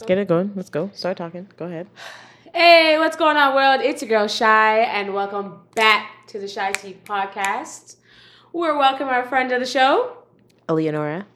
let's get it going. Let's go. Start talking. Go ahead. Hey, what's going on, world? It's your girl Shy, and welcome back to the Shy Tea podcast. We're welcome our friend of the show. Eleonora.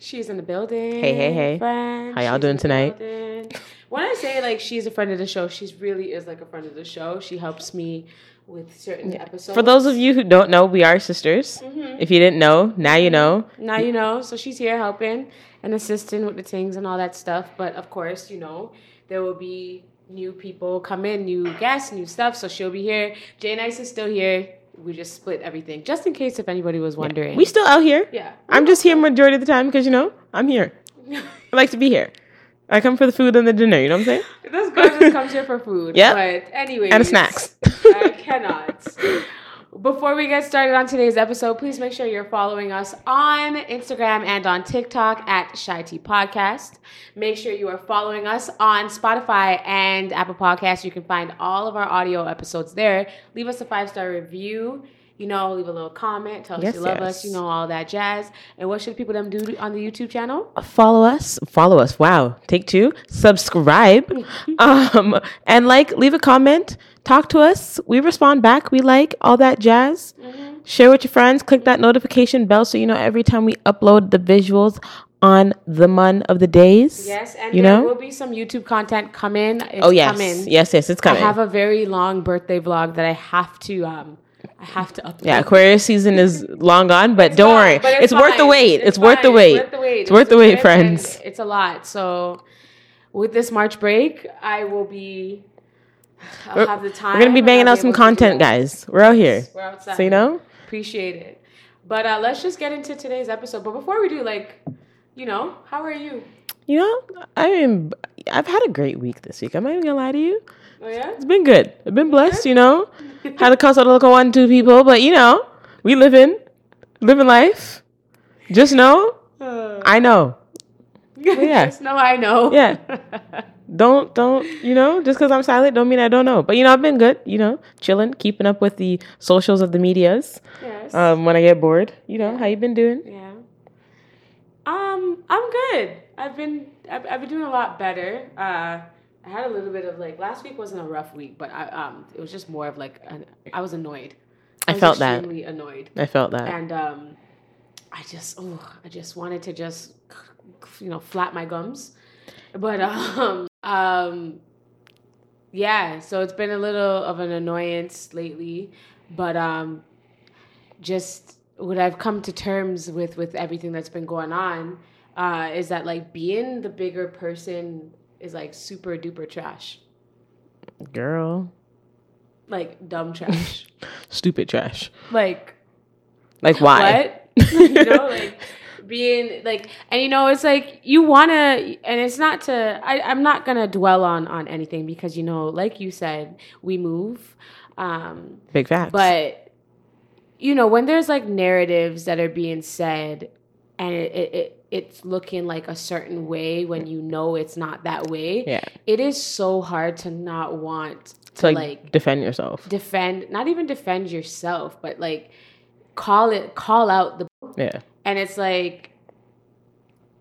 She's in the building. Hey, hey, hey. Friend. How y'all She's doing tonight? Building. When I say like she's a friend of the show, she's really is like a friend of the show. She helps me with certain episodes. For those of you who don't know, we are sisters. Mm-hmm. If you didn't know, now you know. now you know. So she's here helping and assisting with the things and all that stuff. But of course, you know, there will be new people come in, new guests, new stuff. So she'll be here. Jay Nice is still here. We just split everything, just in case if anybody was wondering. We still out here. yeah. I'm just here majority of the time because you know I'm here. I like to be here. I come for the food and the dinner. You know what I'm saying? This girl just comes here for food. Yep. But anyway. And snacks. I cannot. Before we get started on today's episode, please make sure you're following us on Instagram and on TikTok at Shy Tea Podcast. Make sure you are following us on Spotify and Apple Podcasts. You can find all of our audio episodes there. Leave us a five star review. You know, leave a little comment. Tell us Yes, you love yes. us. You know all that jazz. And what should people them do on the YouTube channel? follow us follow us wow take two subscribe um and like leave a comment talk to us we respond back we like all that jazz share with your friends click that notification bell so you know every time we upload the visuals on the month of the days Yes, and you there know will be some YouTube content coming. It's oh yes coming. yes yes it's coming. I have a very long birthday vlog that I have to um I have to upload. yeah aquarius season is long gone but don't worry but it's, worth the wait it's, worth the wait It's worth the wait. it's worth the wait friends It's a lot. So with this March break, I will be I'll We're- have the time. we're gonna be banging out some able to do content guys we're out here We're outside. so you know Appreciate it. But uh let's just get into today's episode. But before we do, like, you know, how are you? You know, I mean, I've had a great week this week. I'm not even gonna lie to you. Oh yeah? It's been good. I've been blessed, you know. Had to cuss out a little one, two people, but you know, we living, living life. Just know, Uh, I know. yeah. Just know I know. Yeah. Don't, don't, you know, just because I'm silent don't mean I don't know. But you know, I've been good, you know, chilling, keeping up with the socials of the medias. yes. Um, when I get bored, you know, how you been doing? Yeah. Um, I'm good. I've been I've, I've been doing a lot better. Uh, I had a little bit of like last week wasn't a rough week, but I um it was just more of like an, I was annoyed. I was felt that. annoyed, I felt that. and um, I just oh I just wanted to just you know flap my gums, but um um yeah. So it's been a little of an annoyance lately, but um just what I've come to terms with with everything that's been going on uh, is that like being the bigger person is like super duper trash, Girl, like dumb trash. stupid trash. like Like why? what you know like being like and you know it's like you want to and it's not to I, i'm not gonna dwell on on anything because you know like you said we move um Big facts. but you know when there's like narratives that are being said and it, it, it it's looking like a certain way when you know it's not that way yeah, it is so hard to not want to like, like defend yourself. defend not even defend yourself but like call it call out the Yeah. and it's like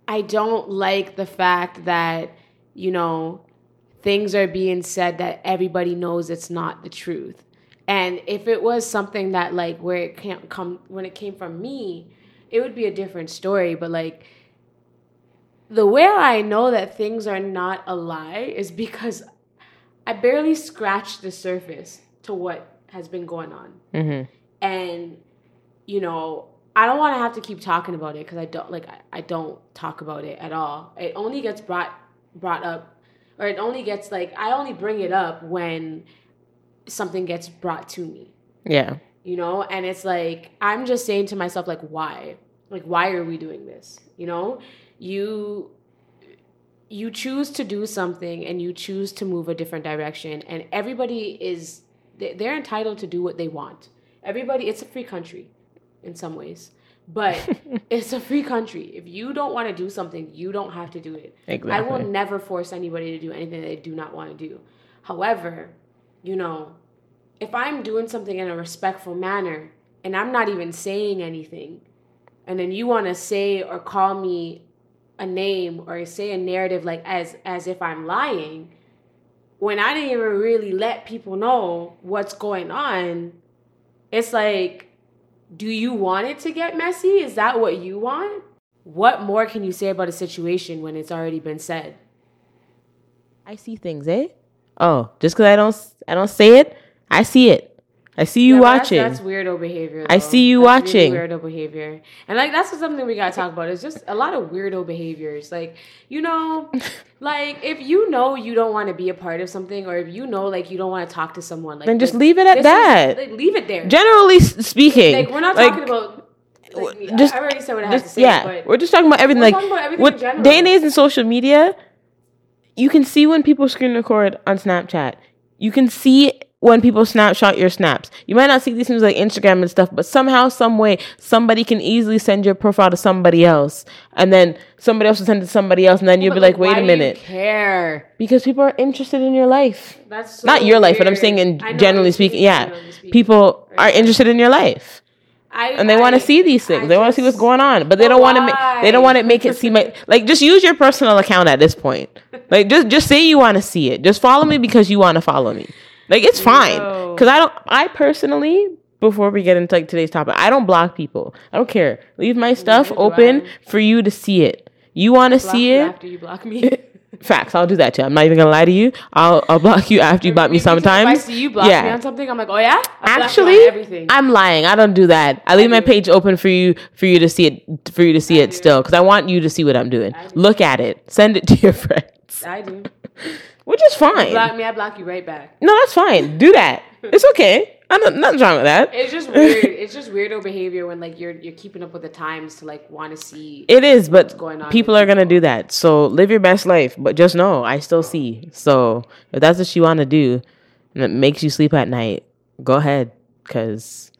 i don't like the fact that you know things are being said that everybody knows it's not the truth and if it was something that like where it can't come when it came from me it would be a different story but like the way i know that things are not a lie is because i barely scratched the surface to what has been going on. Mm-hmm. and you know i don't want to have to keep talking about it because i don't like I, I don't talk about it at all. It only gets brought brought up or it only gets like i only bring it up when something gets brought to me. Yeah. you know? And it's like i'm just saying to myself like why like why are we doing this? You know? You you choose to do something and you choose to move a different direction and everybody is they- they're entitled to do what they want. Everybody it's a free country in some ways but it's a free country. If you don't want to do something you don't have to do it. Exactly. I will never force anybody to do anything they do not want to do. However, you know, if I'm doing something in a respectful manner and I'm not even saying anything, and then you want to say or call me a name or say a narrative like as as if I'm lying when I didn't even really let people know what's going on. It's like, do you want it to get messy? Is that what you want? What more can you say about a situation when it's already been said? I see things, eh? Oh, just because I don't, I don't say it, I see it. I see you Yeah, watching. That's, that's weirdo behavior. I see you That's watching. Really weirdo behavior, and like that's something we gotta talk about. It's just a lot of weirdo behaviors. Like you know, like if you know you don't want to be a part of something, or if you know like you don't want to talk to someone, like Then just leave it at this is- that. like, leave it there. Generally speaking, like we're not like, talking about. Like, just- I already said what I had just- to say. yeah, we're just talking about everything. Like about everything general. day and age in social media, you can see when people screen record on Snapchat. You can see when people snapshot your snaps. You might not see these things like Instagram and stuff, but somehow, some way, somebody can easily send your profile to somebody else, and then somebody else will send it to somebody else, and then you'll be like, why "Wait a minute," care. because people are interested in your life. That's so Not your life, but I'm saying in know generally speaking, yeah, speaking. people are interested in your life I, and they want to see these things. I they want to see what's going on, but they don't want to. Ma- they don't want to make it seem like like just use your personal account at this point. Like just just say you want to see it. Just follow me because you want to follow me. Like it's fine because I don't. I personally, before we get into like today's topic, I don't block people. I don't care. Leave my stuff Neither open for you to see it. You want to see it? after you block me. Facts. I'll do that too. I'm not even gonna lie to you. I'll I'll block you after you block me sometimes. If I see you block yeah. me on something, I'm like, oh yeah. I Actually, everything. I'm lying. I don't do that. I leave my do. page open for you for you to see it for you to see it do. still because I want you to see what I'm doing. do. Look at it. Send it to your friends, I do. Which is fine. Block me, I block you right back. no, that's fine. Do that. It's okay. I'm not, nothing's wrong with that. It's just weird. it's just weirdo behavior when like you're you're keeping up with the times to like want to see. It is, but going on people are gonna do that. So live your best life, but just know I still see. So if that's what you want to do, and it makes you sleep at night, go ahead, cause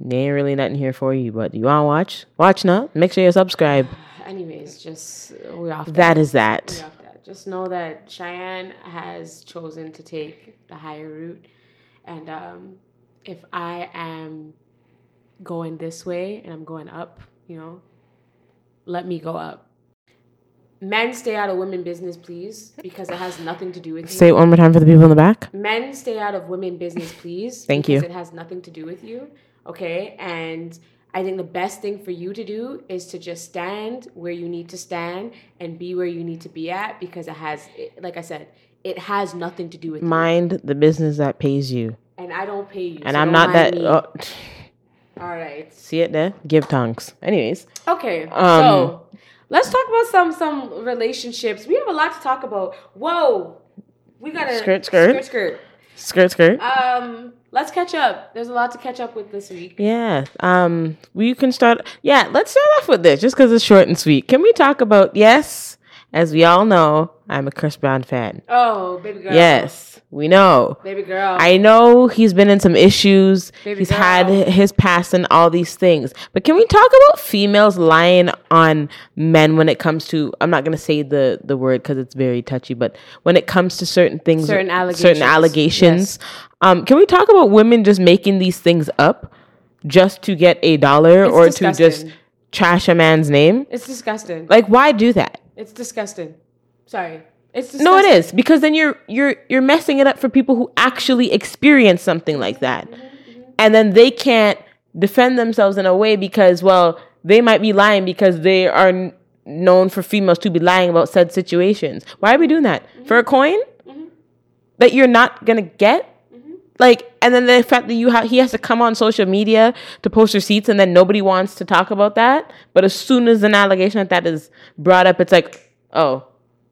there ain't really nothing here for you. But you wanna watch? Watch now. Make sure you subscribe. Anyways, just we off That is that. off that. Just know that Cheyenne has chosen to take the higher route, and um, if I am going this way and I'm going up, you know, let me go up. Men stay out of women business, please, because it has nothing to do with you. Say it one more time for the people in the back. men stay out of women business please Thank because you. it has nothing to do with you okay and i think the best thing for you to do is to just stand where you need to stand and be where you need to be at because it has like i said it has nothing to do with you. Mind the business that pays you, and i don't pay you and so I'm don't that. Oh, all right. See it there? Give tongues. Anyways, okay Um, so let's talk about some some relationships. We have a lot to talk about. Whoa. We gotta Skirt, skirt. skirt skirt skirt, skirt. um let's catch up there's a lot to catch up with this week Yeah. Um. We can start. Yeah. Let's start off with this, just because it's short and sweet. Can we talk about? Yes, as we all know, I'm a Chris Brown fan. Oh, baby girl. Yes, we know. Baby girl. I know he's been in some issues. Baby he's girl. had his past and all these things. But can we talk about females lying on men when it comes to? I'm not gonna say the the word because it's very touchy. But when it comes to certain things, Certain certain allegations. allegations, um, can we talk about women just making these things up just to get a dollar It's or to just trash a man's name? it's disgusting. Like, why do that? It's disgusting. Sorry. It's disgusting. No, it is because then you're you're you're messing it up for people who actually experience something like that, mm-hmm, mm-hmm. and then they can't defend themselves in a way because well they might be lying because they are n- known for females to be lying about said situations. Why are we doing that for a mm-hmm. coin that you're not gonna get? Like, and then the fact that you have he has to come on social media to post receipts, and then nobody wants to talk about that. But as soon as an allegation like that is brought up, it's like, oh,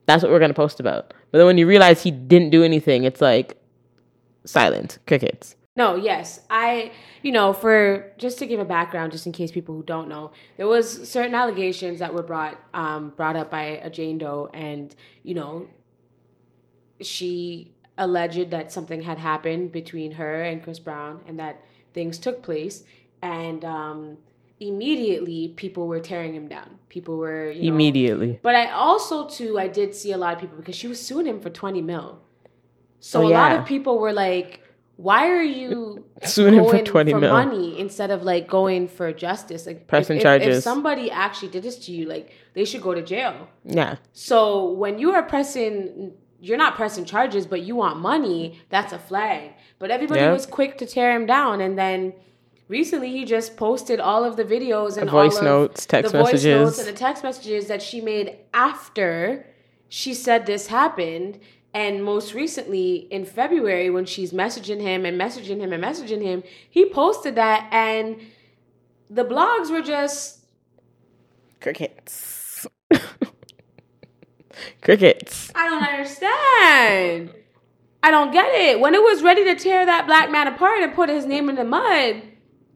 that's what we're gonna post about. But then when you realize he didn't do anything, it's like silent crickets. No, yes. I, you know, for just to give a background, just in case people who don't know, there was certain allegations that were brought um, brought up by a Jane Doe, and you know, she alleged that something had happened between her and Chris Brown, and that things took place, and um, immediately people were tearing him down. People were you know, Immediately. But I also too I did see a lot of people because she was suing him for 20 mil. So Oh, a lot of people were like, why are you Suing him for 20 for mil. money instead of like going for justice? Like Pressing if, if- charges. If somebody actually did this to you, like they should go to jail. Yeah. So when you are pressing, you're not pressing charges, but you want money. That's a flag. But everybody Yeah. was quick to tear him down, and then recently he just posted all of the videos and The voice notes, text the voice messages. notes and the text messages that she made after she said this happened. And most recently in February, when she's messaging him and messaging him and messaging him, he posted that, and the blogs were just Crickets. Crickets. I don't understand. I don't get it. When it was ready to tear that black man apart and put his name in the mud,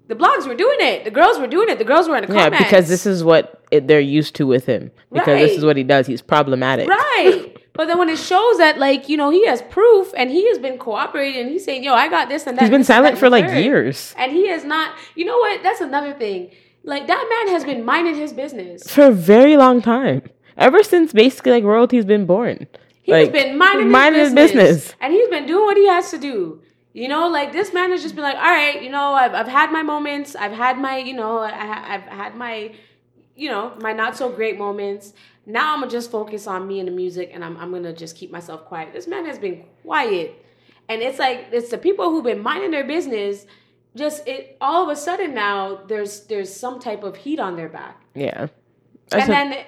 the blogs were doing it. The girls were doing it. The girls were in the Yeah, because this is what it, they're used to with him. Because this is what he does. He's problematic. right. But then when it shows that, like, you know, he has proof and he has been cooperating and he's saying, yo, I got this and that. He's been silent for like years. And he has not, you know what? That's another thing. Like, that man has been minding his business. For a very long time. Ever since basically like royalty's been born. He's Like, been minding, minding his, his business, business. and he's been doing what he has to do. You know, like this man has just been like, all right, you know, I've, I've had my moments, I've had my, you know, I, I've had my, you know, my not so great moments. Now I'm gonna just focus on me and the music, and I'm I'm gonna just keep myself quiet. This man has been quiet, and it's like it's the people who've been minding their business. Just it all of a sudden now there's there's some type of heat on their back Yeah. That's and a- then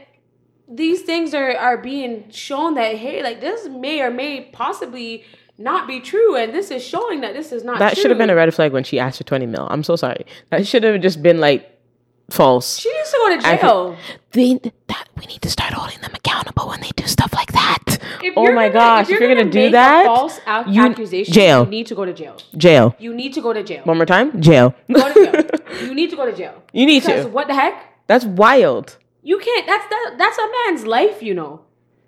these things are are being shown that hey like this may or may possibly not be true and this is showing that this is not that true. should have been a red flag when she asked for 20 mil. I'm so sorry. That should have just been like false. she needs to go to jail They, that, we need to start holding them accountable when they do stuff like that. If oh my gonna- gosh, if you're, gonna, do make a that, false ac- you- accusation jail. you need to go to jail jail. you need to go to jail One more time, jail. go to jail you need to go to jail you need because to. what the heck That's wild. You can't that's that, that's a man's life you know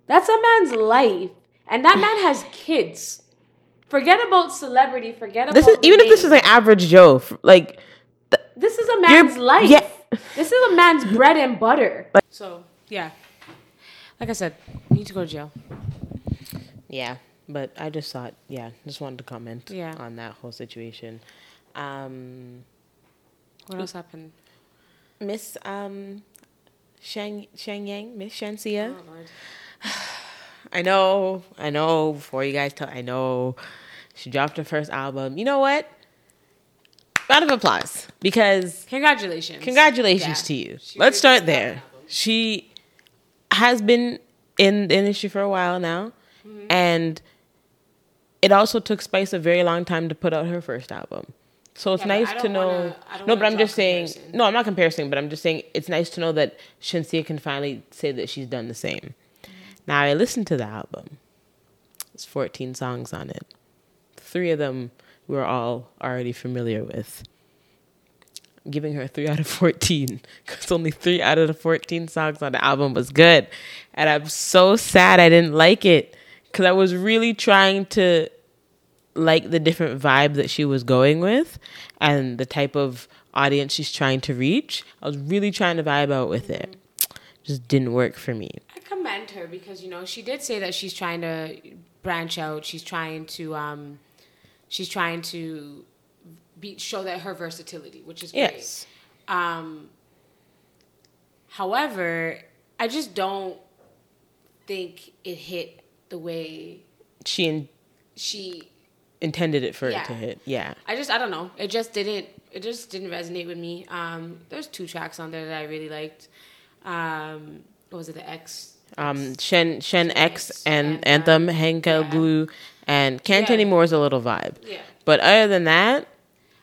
that's a man's life and that man has kids forget about celebrity forget about This is the even if this is an average Joe. f- Like, This is a man's life. yeah. This is a man's bread and butter. So yeah, like I said, you need to go to jail. yeah. But I just thought, yeah, just wanted to comment Yeah. on that whole situation. Um, What else happened? Miss um, Shang Shang Yang, Miss Shenseea. Oh. I know, I know. Before you guys tell, I know she dropped her first album. You know what? Round of applause because Congratulations. congratulations Yeah. to you. She Let's start did have an there. She has been in the industry for a while now, Mm-hmm. and it also took Spice a very long time to put out her first album. So it's Yeah, nice to know. wanna- no, but I'm just saying. comparison. No, I'm not comparing, but I'm just saying it's nice to know that Shenseea can finally say that she's done the same. Mm-hmm. Now I listened to the album. It's 14 songs on it. Three of them we're all already familiar with. I'm giving her three out of 14 because only three out of the 14 songs on the album was good. And I'm so sad I didn't like it because I was really trying to like the different vibe that she was going with and the type of audience she's trying to reach. I was really trying to vibe out with it. Just didn't work for me. I commend her because you know she did say that she's trying to branch out. She's trying to um, she's trying to be show that her versatility, which is great. Yes. Um, however, I just don't think it hit the way She and she. Intended it for Yeah. it to hit. Yeah. I just I don't know. It just didn't. It just didn't resonate with me. Um, there's two tracks on there that I really liked. Um, what was it? The X. Um, Shen Shen X X and and, Anthem, um, Henkel yeah. Glue, and Can't Yeah. Anymore is a little vibe. Yeah. But other than that,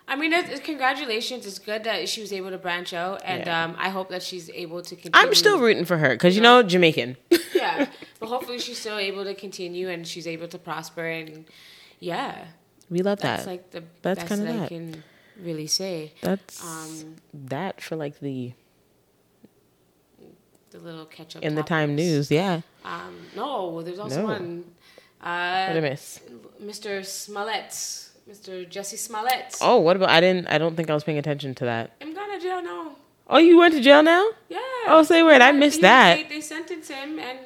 I mean, it's, it's- congratulations. It's good that she was able to branch out, and Yeah. um, I hope that she's able to continue. I'm still rooting for her because you know Jamaican. yeah, but hopefully she's still able to continue and she's able to prosper. And yeah, we love that's that. like the That's best kinda that I can really say. That's Um, that for like the the little catch up in the time news. Yeah. Um, no, there's also No. one. What I Uh, miss? Mr. Smollett, Mr. Jussie Smollett. Oh, what about? I didn't. I don't think I was paying attention to that. I'm going to jail now. Oh, you went to jail now? Yeah. Oh, say word. I missed that. They, they sentenced him, and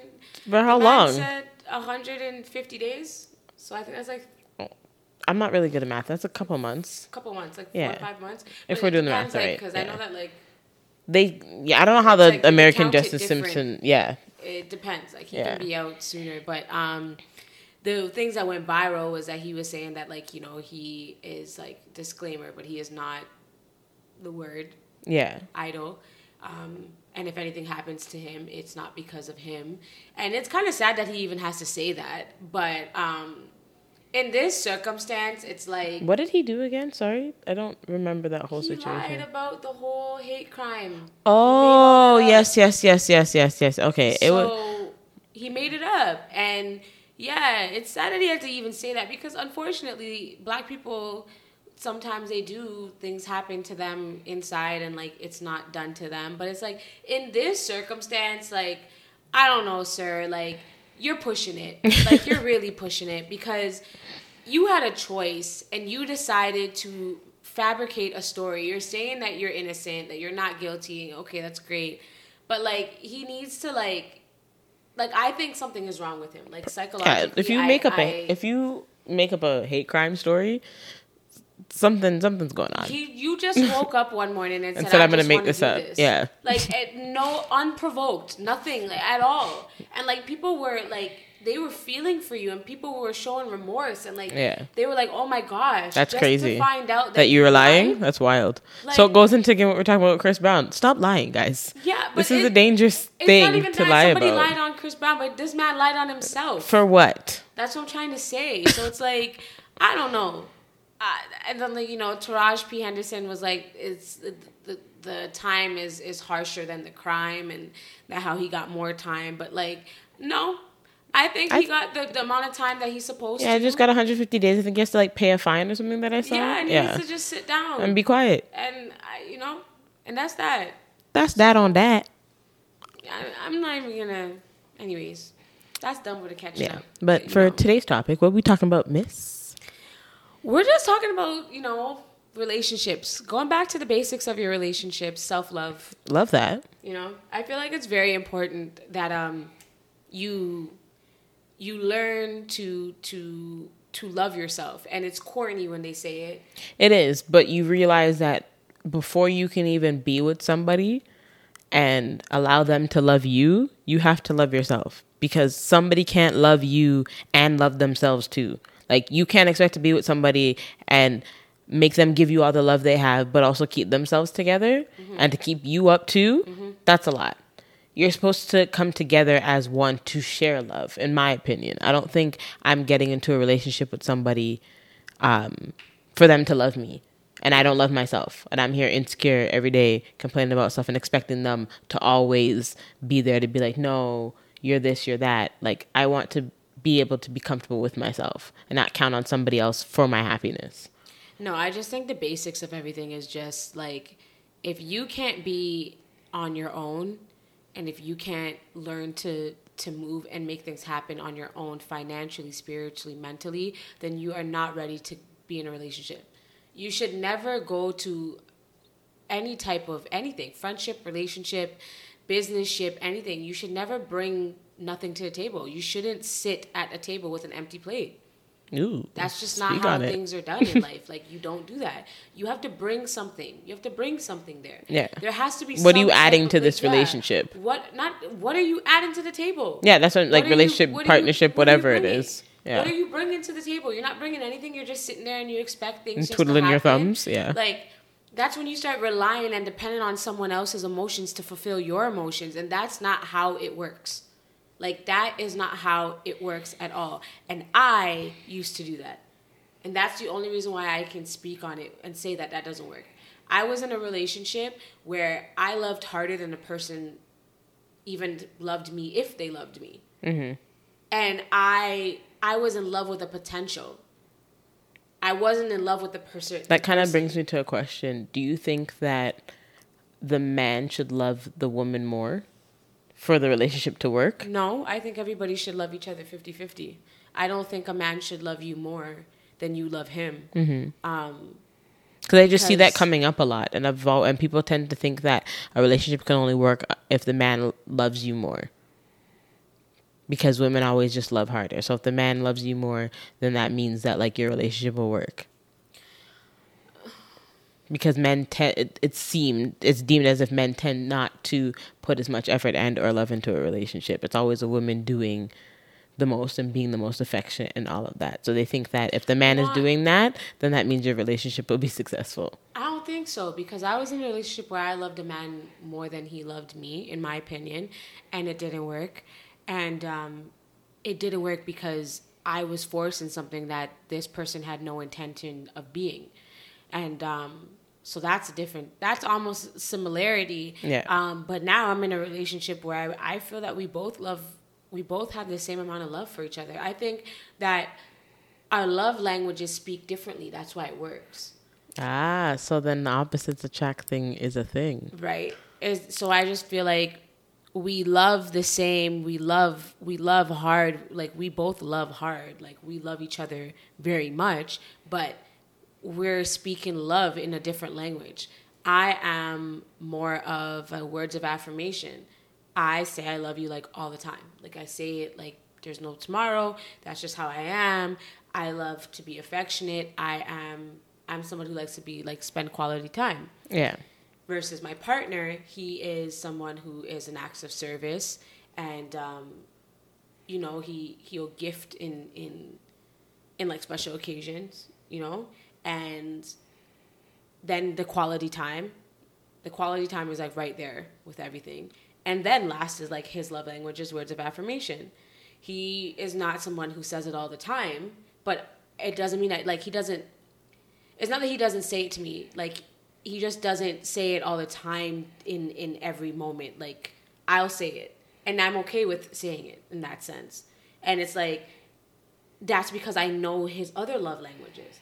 For how long? Said 150 days. So I think that's like I'm not really good at math. That's a couple months. A couple months, like Yeah. four or five months. If But we're doing the math right, Because I yeah. know that like They, yeah, I don't know how the like American Justice. Simpson, yeah, it depends. Like he Yeah. can be out sooner, but um, the things that went viral was that he was saying that like you know he is like disclaimer, but he is not the word yeah, idol. Um, and if anything happens to him, it's not because of him. And it's kind of sad that he even has to say that. But um, in this circumstance, it's like What did he do again? Sorry, I don't remember that whole he situation. lied about the whole hate crime. Oh Made it up. yes, yes, yes, yes, yes, yes. Okay, it was. so he made it up, and yeah, it's sad that he had to even say that because unfortunately, black people sometimes they do things happen to them inside, and like it's not done to them. But it's like in this circumstance, like I don't know, sir, like you're pushing it, like you're really pushing it because you had a choice and you decided to fabricate a story. You're saying that you're innocent, that you're not guilty. Okay, that's great. But like he needs to like like I think something is wrong with him. Like Yeah, if you I- make up a if you make up a hate crime story, something something's going on. he, you just woke up one morning and said, said, "I'm gonna make this up." this." Yeah. Like at no unprovoked, nothing like, at all. And like people were like they were feeling for you and people were showing remorse and like Yeah. they were like, Oh my gosh. That's just crazy. To find out that, that you were lying. lied. That's wild. Like- so it goes into again what we're talking about with Chris Brown. Stop lying, guys. Yeah, but this is a dangerous thing not even to lie somebody about. Somebody lied on Chris Brown, but this man lied on himself. For what? That's what I'm trying to say. So it's like, I don't know. Uh, and then, like, you know, Taraji P. Henderson was like, it's the, the, the time is, is harsher than the crime and that how he got more time. But, like, no. I think he I- got the, the amount of time that he's supposed to. Yeah, to. I just got 150 days. I think he has to like pay a fine or something that I saw. Yeah, and he yeah. needs to just sit down. and be quiet. and, I, you know, and that's that. That's that on that. I, I'm not even to. Anyways, that's done with the catching Yeah. up. But you for know. today's topic, what are we talking about, Miss? We're just talking about, you know, relationships. Going back to the basics of your relationships, self-love, Love that. you know. I feel like it's very important that um you you learn to to to love yourself. And it's corny when they say it. It is, but you realize that before you can even be with somebody and allow them to love you, you have to love yourself because somebody can't love you and love themselves too. Like you can't expect to be with somebody and make them give you all the love they have but also keep themselves together and to keep you up too. That's a lot. You're supposed to come together as one to share love, in my opinion. I don't think I'm getting into a relationship with somebody um, for them to love me. And I don't love myself. And I'm here insecure every day, complaining about stuff and expecting them to always be there to be like, no, you're this, you're that. Like, I want to be able to be comfortable with myself and not count on somebody else for my happiness. No, I just think the basics of everything is just like if you can't be on your own and if you can't learn to to move and make things happen on your own financially, spiritually, mentally, then you are not ready to be in a relationship. You should never go to any type of anything, friendship, relationship, business ship, anything. You should never bring nothing to the table. You shouldn't sit at a table with an empty plate. Ooh, That's just not how things are done in life. Like you don't do that. You have to bring something. You have to bring something there. Yeah. There has to be. What are you adding to this yeah. relationship? What not? What are you adding to the table? Yeah, that's what, like What are you- relationship, what you- partnership, what you whatever it is. What are you bringing to the table? You're not bringing anything. You're just sitting there and you expect things And twiddling your thumbs, yeah. Like that's when you start relying and depending on someone else's emotions to fulfill your emotions, and that's not how it works. Like that is not how it works at all. And I used to do that. And that's the only reason why I can speak on it and say that that doesn't work. I was in a relationship where I loved harder than the person even loved me if they loved me. Mm-hmm. And I I was in love with the potential. I wasn't in love with the person. That kind of brings me to a question. Do you think that the man should love the woman more for the relationship to work? No, I think everybody should love each other 50-50. I don't think a man should love you more than you love him. Mm-hmm. Um, Because I just see that coming up a lot, and I've all, and people tend to think that a relationship can only work if the man loves you more. because women always just love harder. So if the man loves you more, then that means that like your relationship will work. Because men tend, it, it seemed it's deemed as if men tend not to put as much effort and or love into a relationship. It's always a woman doing the most and being the most affectionate and all of that. So they think that if the man is doing that, then that means your relationship will be successful. I don't think so because I was in a relationship where I loved a man more than he loved me, in my opinion, and it didn't work. And um, it didn't work because I was forced in something that this person had no intention of being. And um, so that's a different, that's almost similarity. Yeah. Um, but now I'm in a relationship where I, I feel that we both love, we both have the same amount of love for each other. I think that our love languages speak differently. That's why it works. Ah, so then the opposites attract thing is a thing. right is so i just feel like we love the same we love we love hard like we both love hard like we love each other very much but we're speaking love in a different language. I am more of a words of affirmation. I say i love you like all the time. Like i say it like there's no tomorrow. That's just how i am. I love to be affectionate. I am i'm someone who likes to be like spend quality time. Yeah. versus my partner he is someone who is an acts of service. And um, you know he he'll gift in in in like special occasions you know and then the quality time. The quality time is like right there with everything. And then last is like his love language is words of affirmation. He is not someone who says it all the time but it doesn't mean that like he doesn't it's not that he doesn't say it to me. Like he just doesn't say it all the time in in every moment. Like i'll say it and i'm okay with saying it in that sense. And it's like that's because i know his other love languages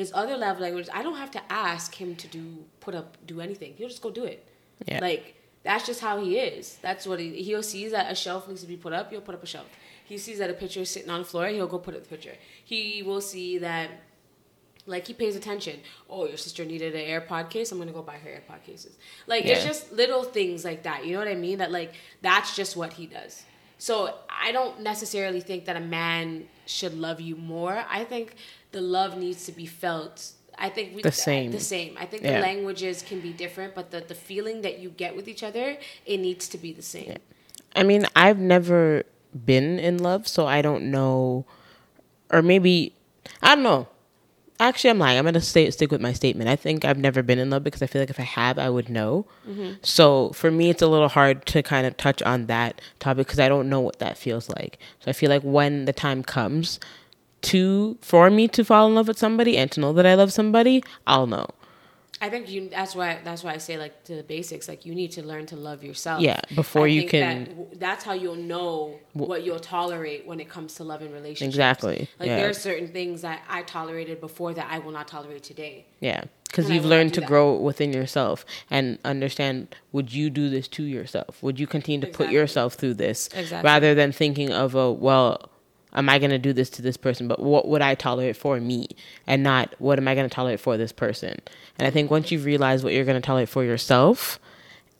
his other love language, i don't have to ask him to do put up do anything he'll just go do it Yeah. like that's just how he is that's what he he'll see that a shelf needs to be put up he'll put up a shelf he sees that a picture is sitting on the floor he'll go put up the picture he will see that like he pays attention. Oh, your sister needed an AirPod case. I'm gonna go buy her AirPod cases. Like it's just little things like that. You know what I mean? That like that's just what he does. So I don't necessarily think that a man should love you more. I think the love needs to be felt. I think we, The same. The same. I think Yeah. the languages can be different, but the the feeling that you get with each other, it needs to be the same. I mean, I've never been in love, so I don't know. Or maybe, I don't know. Actually, I'm lying. I'm going to stay, stick with my statement. I think I've never been in love because I feel like if I have, I would know. Mm-hmm. So for me, it's a little hard to kind of touch on that topic because I don't know what that feels like. So I feel like when the time comes to for me to fall in love with somebody and to know that I love somebody, I'll know. I think you. That's why. That's why I say like to the basics. Like you need to learn to love yourself. Yeah, before I you can- That, that's how you'll know what you'll tolerate when it comes to love and relationships. Exactly, Like yeah. there are certain things that I tolerated before that I will not tolerate today. Yeah, because you've learned to that. grow within yourself and understand. Would you do this to yourself? Would you continue to put yourself through this Exactly. rather than thinking of a well? Am I going to do this to this person? But what would I tolerate for me, and not what am I going to tolerate for this person? And I think once you realize what you're going to tolerate for yourself,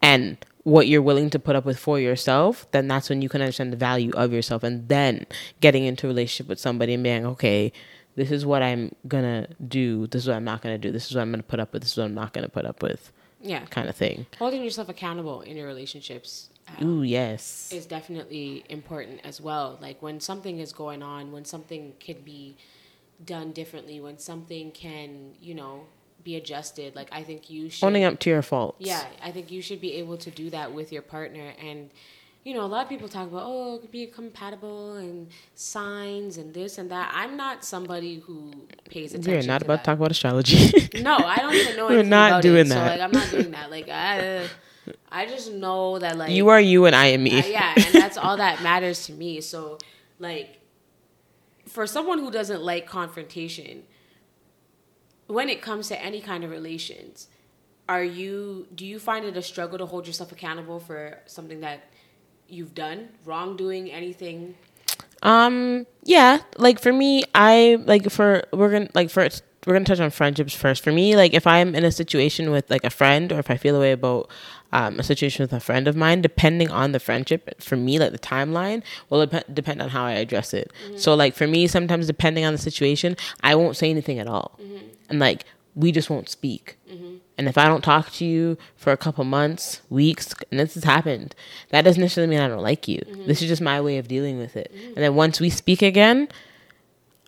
and what you're willing to put up with for yourself, then that's when you can understand the value of yourself, and then getting into a relationship with somebody and being okay. This is what I'm gonna do. This is what I'm not gonna do. This is what I'm gonna put up with. This is what I'm not gonna put up with. Yeah, Kind of thing. holding yourself accountable in your relationships. Uh, Ooh, yes. is definitely important as well. Like when something is going on, when something can be done differently, when something can, you know, be adjusted. Like I think you should Owning up to your faults. Yeah, I think you should be able to do that with your partner. And, you know, a lot of people talk about, oh, be compatible and signs and this and that. I'm not somebody who pays attention We're not to about that. to talk about astrology. No, I don't even know We're not about doing it. that. So, like, I'm not doing that. Like, I, I just know that, like, you are you and I am me. uh, yeah, and that's all that matters to me. So, like, for someone who doesn't like confrontation, when it comes to any kind of relations, are you do you find it a struggle to hold yourself accountable for something that you've done, wrongdoing, anything? Um, yeah, like for me, I like for we're gonna like for we're gonna touch on friendships first. For me, like if I'm in a situation with like a friend or if I feel a way about um, a situation with a friend of mine, depending on the friendship, for me, like the timeline will dep- depend on how I address it. Mm-hmm. So, like for me, sometimes depending on the situation, I won't say anything at all, mm-hmm. and like we just won't speak. Mm-hmm. And if I don't talk to you for a couple months, weeks, and this has happened, that doesn't necessarily mean I don't like you. This is just my way of dealing with it. And then once we speak again,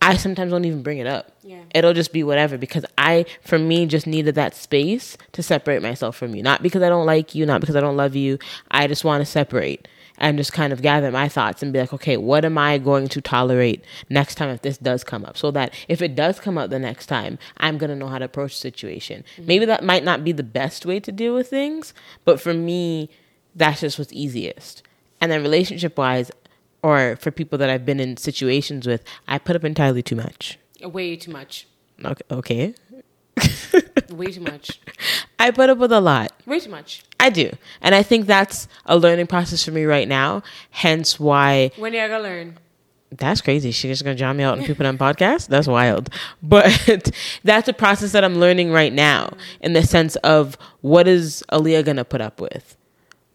I sometimes won't even bring it up. Yeah. It'll just be whatever because I, for me, just needed that space to separate myself from you. Not because I don't like you, not because I don't love you. I just want to separate and just kind of gather my thoughts and be like, okay, what am I going to tolerate next time if this does come up? So that if it does come up the next time, I'm going to know how to approach the situation. Mm-hmm. Maybe that might not be the best way to deal with things, but for me, that's just what's easiest. And then relationship wise, or for people that I've been in situations with, I put up entirely too much. Way too much. Okay. okay. Way too much. I put up with a lot. Way too much. I do. And I think that's a learning process for me right now. Hence why When are you gonna learn? that's crazy. She's just gonna drown me out and people on podcast. That's wild. But that's a process that I'm learning right now in the sense of what is Aaliyah gonna put up with?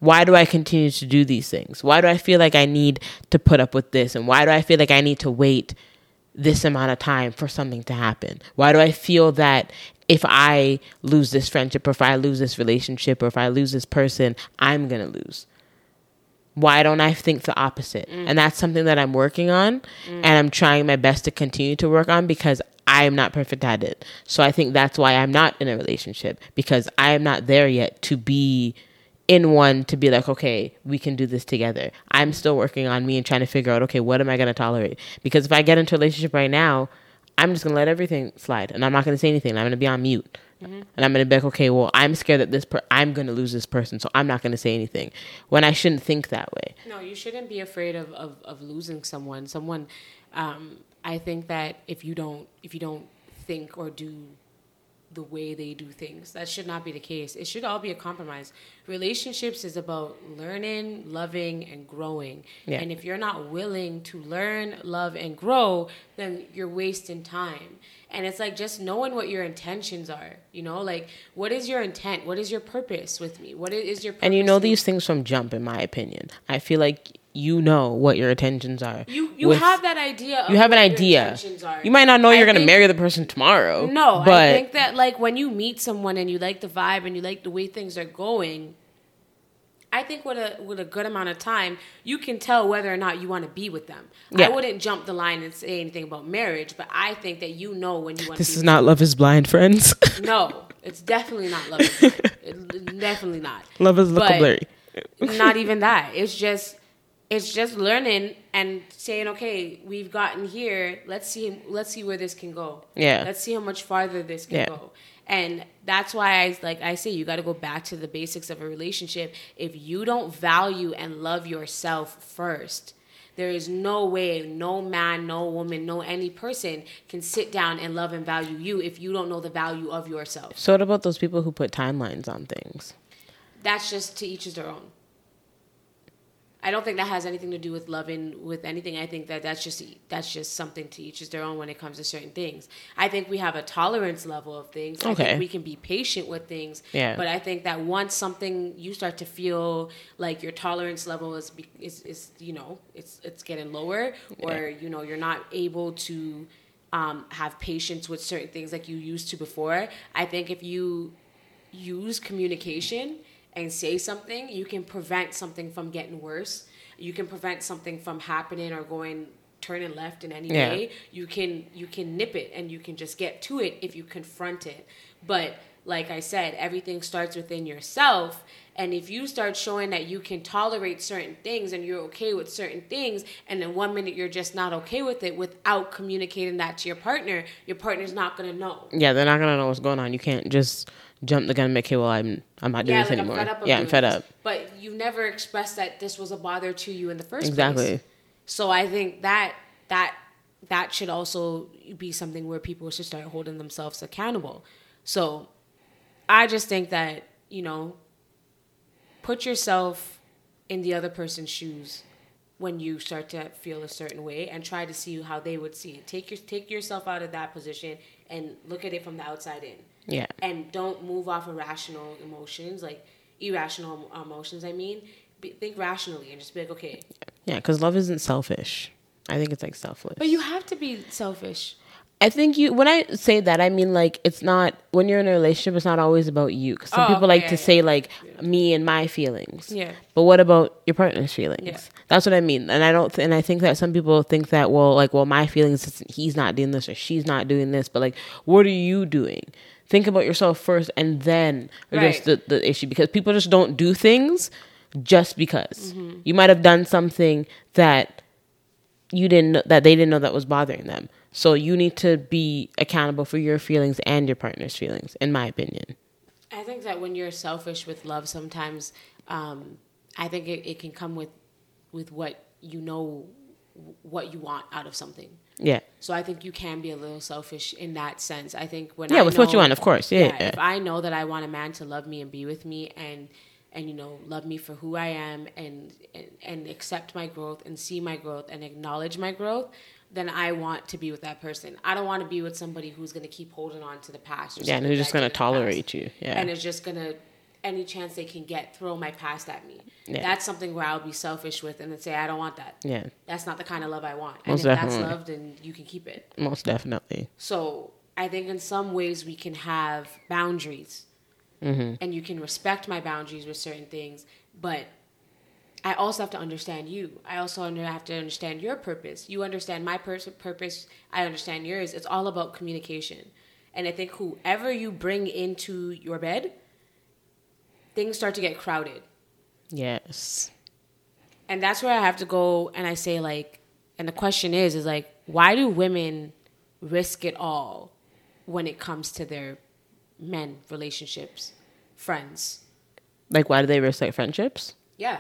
Why do I continue to do these things? Why do I feel like I need to put up with this? And why do I feel like I need to wait this amount of time for something to happen? Why do I feel that if I lose this friendship or if I lose this relationship or if I lose this person, I'm going to lose? Why don't I think the opposite? Mm. And that's something that I'm working on mm. and I'm trying my best to continue to work on because I am not perfect at it. So I think that's why I'm not in a relationship because I am not there yet to be in one to be like, okay, we can do this together. I'm still working on me and trying to figure out, okay, what am I going to tolerate? Because if I get into a relationship right now, I'm just going to let everything slide and I'm not going to say anything. I'm going to be on mute. And I'm going to be like, okay, well, I'm scared that this per- I'm going to lose this person, so I'm not going to say anything. When I shouldn't think that way. No, you shouldn't be afraid of, of, of losing someone. Someone, um, I think that if you don't if you don't think or do the way they do things, that should not be the case. It should all be a compromise. Relationships is about learning, loving, and growing. Yeah. And if you're not willing to learn, love, and grow, then you're wasting time. And it's like just knowing what your intentions are. You know, like what is your intent? What is your purpose with me? What is your And you know these things from jump, in my opinion. I feel like you know what your intentions are. You you with- have that idea. Of you have an idea. You might not know I you're going to marry the person tomorrow. No, but I think that like when you meet someone and you like the vibe and you like the way things are going, I think with a with a good amount of time, you can tell whether or not you want to be with them. Yeah. I wouldn't jump the line and say anything about marriage, but I think that you know when you want this is not Love is Blind, friends. No, it's definitely not love. is blind. Definitely not. love is blurry. not even that. It's just it's just learning and saying, okay, we've gotten here. Let's see let's see where this can go. Yeah. Let's see how much farther this can Yeah. go. And that's why I like I say you got to go back to the basics of a relationship. If you don't value and love yourself first, there is no way no man, no woman, no any person can sit down and love and value you if you don't know the value of yourself. So what about those people who put timelines on things? that's just to each is their own. I don't think that has anything to do with loving with anything. I think that that's just that's just something to each is their own when it comes to certain things. I think we have a tolerance level of things. I Okay. think we can be patient with things. Yeah. But I think that once something you start to feel like your tolerance level is is, is you know it's it's getting lower or you know you're not able to um, have patience with certain things like you used to before. I think if you use communication and say something, you can prevent something from getting worse. You can prevent something from happening or going turning left in any Yeah. way. You can you can nip it and you can just get to it if you confront it. But like I said, everything starts within yourself. And if you start showing that you can tolerate certain things and you're okay with certain things, and then one minute you're just not okay with it without communicating that to your partner, your partner's not gonna know. Yeah, they're not gonna know what's going on. You can't just jump the gun and make okay, well I'm I'm not doing yeah, this like anymore. I'm fed up of yeah, I'm fed this. up. But you never expressed that this was a bother to you in the first Exactly. place. So I think that that that should also be something where people should start holding themselves accountable. So I just think that, you know, put yourself in the other person's shoes when you start to feel a certain way and try to see how they would see it. Take your take yourself out of that position and look at it from the outside in Yeah. and don't move off of rational emotions. Like irrational emotions. I mean, be, think rationally and just be like, okay. Yeah, because love isn't selfish. I think it's like selfless. But you have to be selfish. I think you. When I say that, I mean like it's not when you're in a relationship. It's not always about you. Because some Oh, people okay, like yeah, to yeah. say like me and my feelings. Yeah. But what about your partner's feelings? Yeah. That's what I mean. And I don't. Th- and I think that some people think that well, like, well, my feelings. He's not doing this or she's not doing this. But like, what are you doing? Think about yourself first, and then address Right. the the issue. Because people just don't do things just because Mm-hmm. you might have done something that you didn't know, that they didn't know that was bothering them. So you need to be accountable for your feelings and your partner's feelings, in my opinion. I think that when you're selfish with love, sometimes um, I think it, it can come with with what you know, what you want out of something. Yeah. So I think you can be a little selfish in that sense. I think when I Yeah, I with what you want, of course. Yeah, yeah. If I know that I want a man to love me and be with me and and you know love me for who I am and and, and accept my growth and see my growth and acknowledge my growth, then I want to be with that person. I don't want to be with somebody who's going to keep holding on to the past. Or Yeah, and who's just gonna did in the past tolerate you. Yeah. and is just gonna any chance they can get throw my past at me. Yeah. That's something where I'll be selfish with and then say I don't want that. yeah, That's not the kind of love I want. And Most if that's definitely. love, then you can keep it. most definitely. So I think in some ways we can have boundaries, Mm-hmm. and you can respect my boundaries with certain things, but I also have to understand you. I also have to understand your purpose. You understand my pers- purpose. I understand yours. It's all about communication, and I think whoever you bring into your bed, things start to get crowded. Yes. and that's where I have to go and I say like and the question is is like why do women risk it all when it comes to their men relationships friends Like, why do they risk like friendships? yeah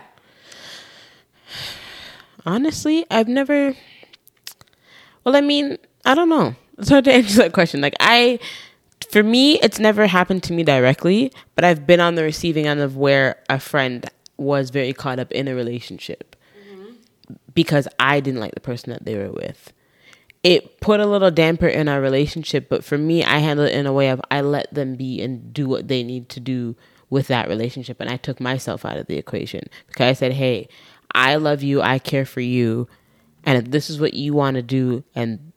Honestly, I've never. Well, I mean, I don't know. It's hard to answer that question. Like, I, for me, it's never happened to me directly, but I've been on the receiving end of where a friend was very caught up in a relationship because I didn't like the person that they were with. It put a little damper in our relationship, but for me, I handled it in a way of I let them be and do what they need to do with that relationship, and I took myself out of the equation because I said, "Hey, I love you, I care for you, and if this is what you want to do, and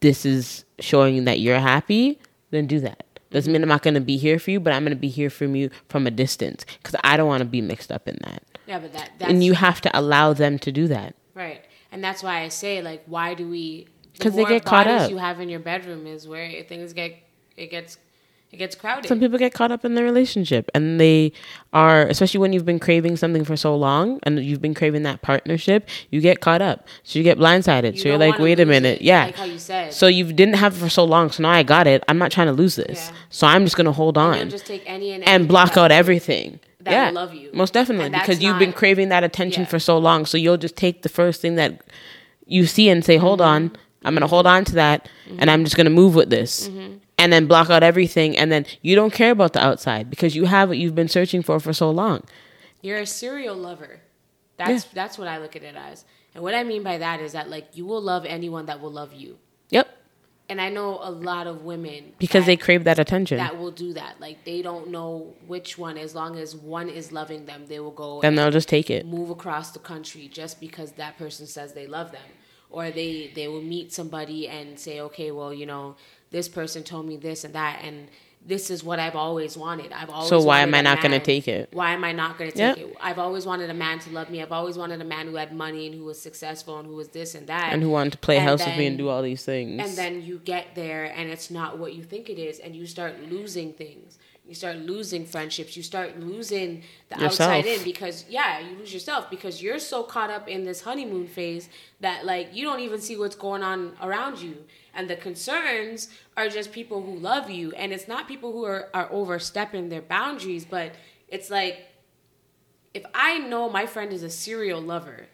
this is showing that you're happy, then do that." Doesn't mm-hmm. mean I'm not going to be here for you, but I'm going to be here from you from a distance because I don't want to be mixed up in that. yeah but that that's And you have to allow them to do that. right and that's why I say like why do we the 'Cause they get caught up. you have in your bedroom is where things get it gets it gets crowded Some people get caught up in their relationship and they are, especially when you've been craving something for so long and you've been craving that partnership, you get caught up. So you get blindsided. You so you're like, wait a minute. it, Yeah. like how you said so you didn't have it for so long. So now I got it. I'm not trying to lose this. Yeah. So I'm just going to hold on just take any and and block out everything. that yeah. love you. Most definitely. Because you've been craving that attention Yeah. for so long. So you'll just take the first thing that you see and say, hold Mm-hmm. on. I'm going to hold on to that and I'm just going to move with this. Mm-hmm. And then block out everything. And then you don't care about the outside because you have what you've been searching for for so long. You're a serial lover. That's that's what I look at it as. And what I mean by that is that like you will love anyone that will love you. Yep. And I know a lot of women Because that, they crave that attention. that will do that. Like they don't know which one. As long as one is loving them, they will go and they'll just take it. move across the country just because that person says they love them or they they will meet somebody and say okay well you know this person told me this and that and this is what I've always wanted. I've always So why am I not gonna take it? Why am I not going to Yep. take it? I've always wanted a man to love me. I've always wanted a man who had money and who was successful and who was this and that. And who wanted to play And house with me and do all these things. and then you get there and it's not what you think it is and you start losing things you start losing friendships you start losing the outside in because yeah you lose yourself because you're so caught up in this honeymoon phase that like you don't even see what's going on around you and the concerns are just people who love you. And it's not people who are, are overstepping their boundaries but it's like if i know my friend is a serial lover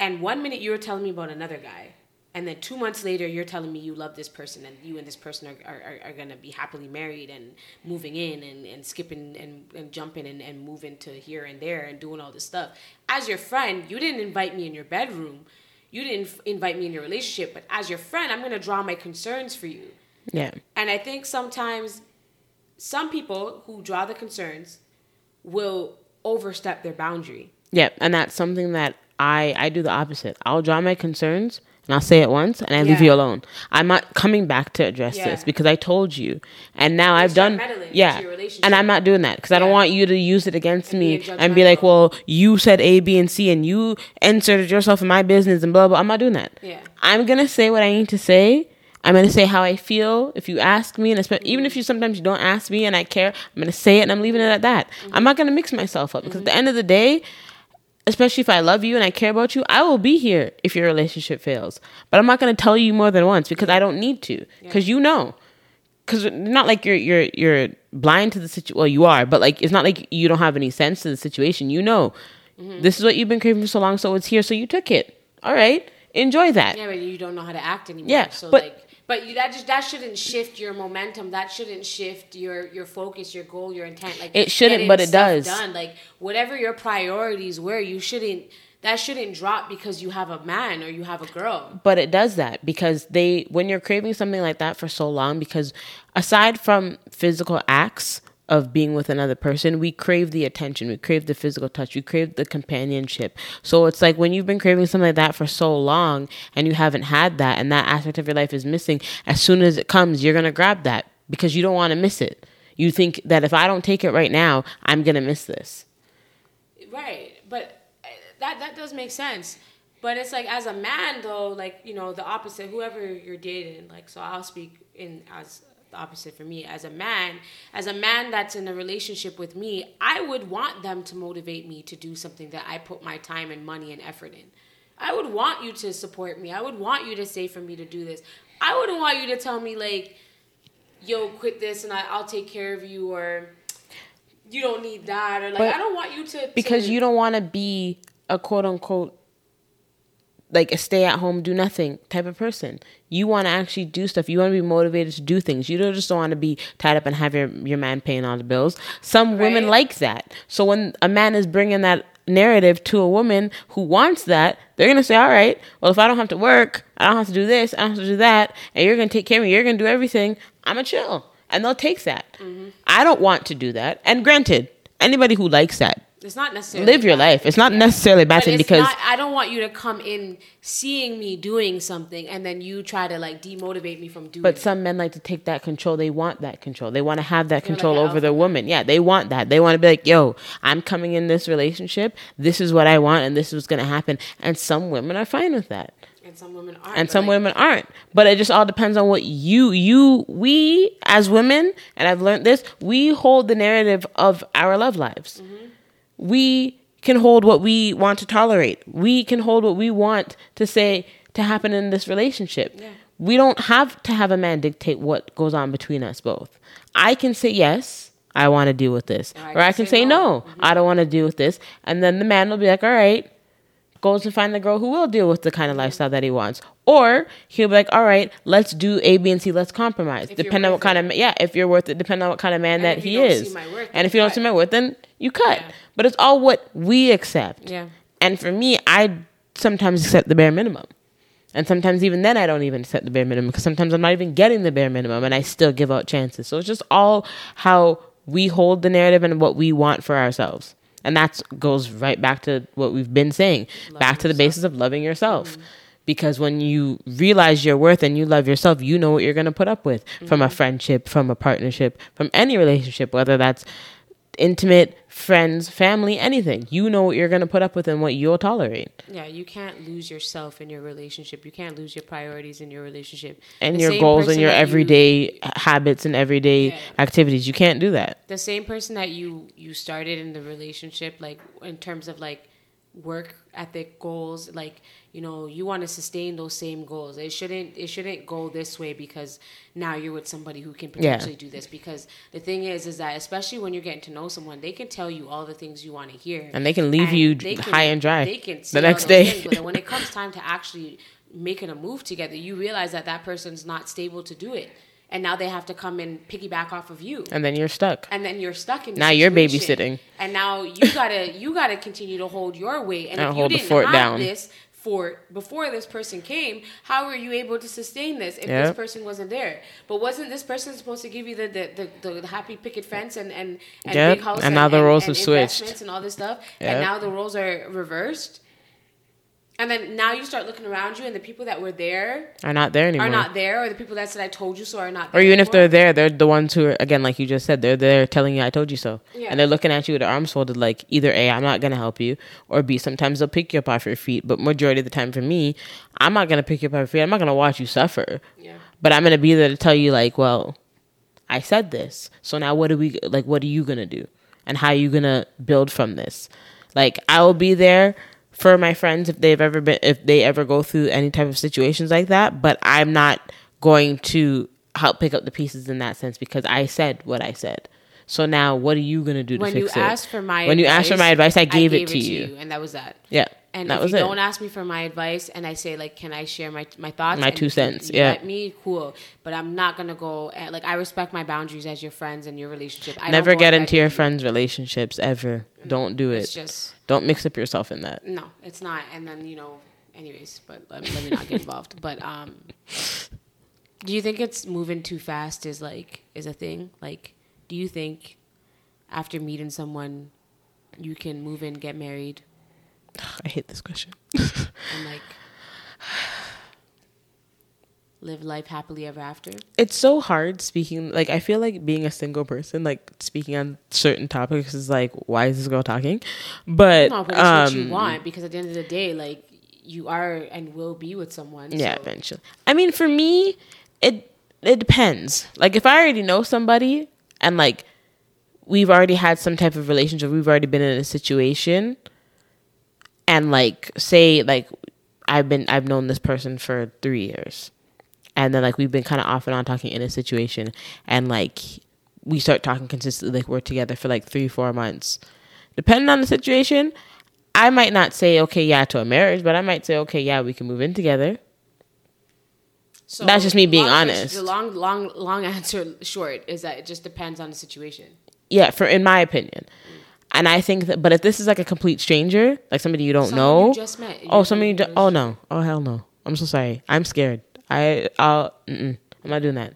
and one minute you were telling me about another guy and then two months later you're telling me you love this person and you and this person are, are, are, going to be happily married and moving in and, and skipping and, and jumping and, and moving to here and there and doing all this stuff. As your friend you didn't invite me in your bedroom you didn't invite me in your relationship but as your friend i'm going to draw my concerns for you yeah. and I think sometimes some people who draw the concerns will overstep their boundary. Yep, and that's something that I I do the opposite. I'll draw my concerns and I'll say it once and I leave you alone. I'm not coming back to address Yeah. this because I told you, and now I've done meddling yeah, and I'm not doing that because I don't want you to use it against And me and be like, well, you said A, B, and C, and you inserted yourself in my business and blah blah. I'm not doing that. Yeah. I'm gonna say what I need to say. I'm gonna say how I feel. If you ask me, and espe- even if you sometimes you don't ask me and I care, I'm gonna say it and I'm leaving it at that. I'm not gonna mix myself up because at the end of the day, especially if I love you and I care about you, I will be here if your relationship fails. But I'm not gonna tell you more than once because I don't need to. Because you know. Because not like you're you're you're blind to the situation. Well, you are, but like it's not like you don't have any sense to the situation. You know, mm-hmm. this is what you've been craving for so long, so it's here. So you took it. All right, enjoy that. Yeah, but you don't know how to act anymore. Yeah, so but- like, but you, that just that shouldn't shift your momentum. That shouldn't shift your your focus, your goal, your intent. Like It shouldn't, but it does. Done like whatever your priorities were, you shouldn't. That shouldn't drop because you have a man or you have a girl. but it does that because they when you're craving something like that for so long because aside from physical acts of being with another person we crave the attention we crave the physical touch we crave the companionship so it's like when you've been craving something like that for so long and you haven't had that and that aspect of your life is missing as soon as it comes you're going to grab that because you don't want to miss it you think that if i don't take it right now i'm going to miss this Right, but uh, that that does make sense. But it's like as a man though, like you know the opposite. Whoever you're dating, like so, I'll speak in as the opposite for me. As a man, as a man that's in a relationship with me, I would want them to motivate me to do something that I put my time and money and effort in. I would want you to support me. I would want you to say for me to do this. I wouldn't want you to tell me like, "Yo, quit this and I, I'll take care of you," or "You don't need that," or like But- I don't want you to because to- you don't want to be a quote unquote like a stay at home do nothing type of person. You want to actually do stuff. You want to be motivated to do things. You don't just don't want to be tied up and have your your man paying all the bills. Some women like that. So when a man is bringing that narrative to a woman who wants that they're going to say all right well if i don't have to work i don't have to do this i don't have to do that and you're going to take care of me you're going to do everything i'm going to chill. And they'll take that. Mm-hmm. I don't want to do that. And granted anybody who likes that It's not necessarily live your life. It's not necessarily bad thing because not, I don't want you to come in seeing me doing something and then you try to like demotivate me from doing but some men like to take that control. They want that control. They want to have that They're like control an over their woman. Yeah, they want that. They want to be like, "Yo, I'm coming in this relationship. This is what I want and this is what's going to happen." And some women are fine with that. and some women aren't. And some like, women aren't. But it just all depends on what you you we as women, and I've learned this, we hold the narrative of our love lives. Mm-hmm. We can hold what we want to tolerate. We can hold what we want to say to happen in this relationship. Yeah. We don't have to have a man dictate what goes on between us both. I can say yes, I want to deal with this. Or I, can, say, no, mm-hmm. I don't want to deal with this. And then the man will be like, all right, goes and find the girl who will deal with the kind of lifestyle that he wants. Or he'll be like, all right, let's do A, B, and C. Let's compromise. If Depending on what kind of yeah, if you're worth it, depending on what kind of man And that he is. worth, and if you don't cut. see my worth, then you cut. Yeah. But it's all what we accept. Yeah. And for me, I sometimes accept the bare minimum. And sometimes even then I don't even accept the bare minimum because sometimes I'm not even getting the bare minimum and I still give out chances. So it's just all how we hold the narrative and what we want for ourselves. And that goes right back to what we've been saying, back to the basis of loving yourself. Because when you realize your worth and you love yourself, you know what you're going to put up with from a mm-hmm. friendship, from a partnership, from any relationship, whether that's intimate, friends, family, anything. You know what you're going to put up with and what you'll tolerate. Yeah, you can't lose yourself in your relationship. You can't lose your priorities in your relationship. And The your goals and your that you- everyday habits and everyday Yeah. activities. You can't do that. the same person that you you started in the relationship like in terms of like work ethic goals like you know you want to sustain those same goals it shouldn't it shouldn't go this way because now you're with somebody who can Yeah. potentially do this because the thing is is that especially when you're getting to know someone they can tell you all the things you want to hear And they can leave And you can- high and dry they can the next day. things, but when it comes time to actually making a move together you realize that that person's not stable to do it and now they have to come and piggyback off of you and then you're stuck. and then you're stuck in Now you're babysitting. and now you gotta you gotta continue to hold your weight and And if hold the you didn't fort have down. this for before this person came how were you able to sustain this if Yep. this person wasn't there but wasn't this person supposed to give you the the, the, the happy picket fence and and, and Yep. big house And now the roles have switched. and all this stuff Yep. and now the roles are reversed and then now you start looking around you and the people that were there Are not there anymore. are not there or the people that said i told you so are not there or even if they're there, they're the ones who are again, like you just said, they're there telling you, "I told you so," Yeah. and they're looking at you with their arms folded, like either a, I'm not gonna help you, or b, sometimes they'll pick you up off your feet. But majority of the time, for me, I'm not gonna pick you up off your feet. I'm not gonna watch you suffer. yeah But I'm gonna be there to tell you, like, well, I said this, so now what are we like? What are you gonna do, and how are you gonna build from this? Like, I will be there for my friends if they've ever been, if they ever go through any type of situations like that. But I'm not going to help pick up the pieces in that sense because I said what I said. So now, what are you gonna do to when you fix it? asked for my when you asked for my advice, I gave, it to you. and that was that Yeah, And that if was you it. don't ask me for my advice and I say like, can I share my my thoughts? My and two cents, you yeah. Let me cool, but I'm not gonna go and, like I respect my boundaries as your friends and your relationship. I don't Never get into your you. friends' relationships ever. Don't do It's it. just Don't mix up yourself in that. no, it's not. And then you know, anyways, but let, let me not get involved. But um, do you think it's moving too fast? Is like is a thing? Like, do you think after meeting someone, you can move in, get married, I hate this question. and like live life happily ever after? it's so hard speaking like i feel like being a single person like speaking on certain topics is like why is this girl talking but No, but it's what you um, want because at the end of the day, like you are and will be with someone. yeah so- eventually i mean for me it it depends like if i already know somebody and like we've already had some type of relationship. We've already been in a situation. And like say like i've been i've known this person for three years. And then like we've been kind of off and on talking in a situation. And like we start talking consistently like we're together for like three four months. Depending on the situation i might not say okay yeah to a marriage but i might say okay yeah we can move in together So That's just me being honest. The long, long, long answer short is that it just depends on the situation. yeah for in my opinion. And i think that but if this is like a complete stranger like somebody you don't Someone know you just met. oh somebody do- oh no. Oh hell no. I'm so sorry. I'm scared. I i'll i'm not doing that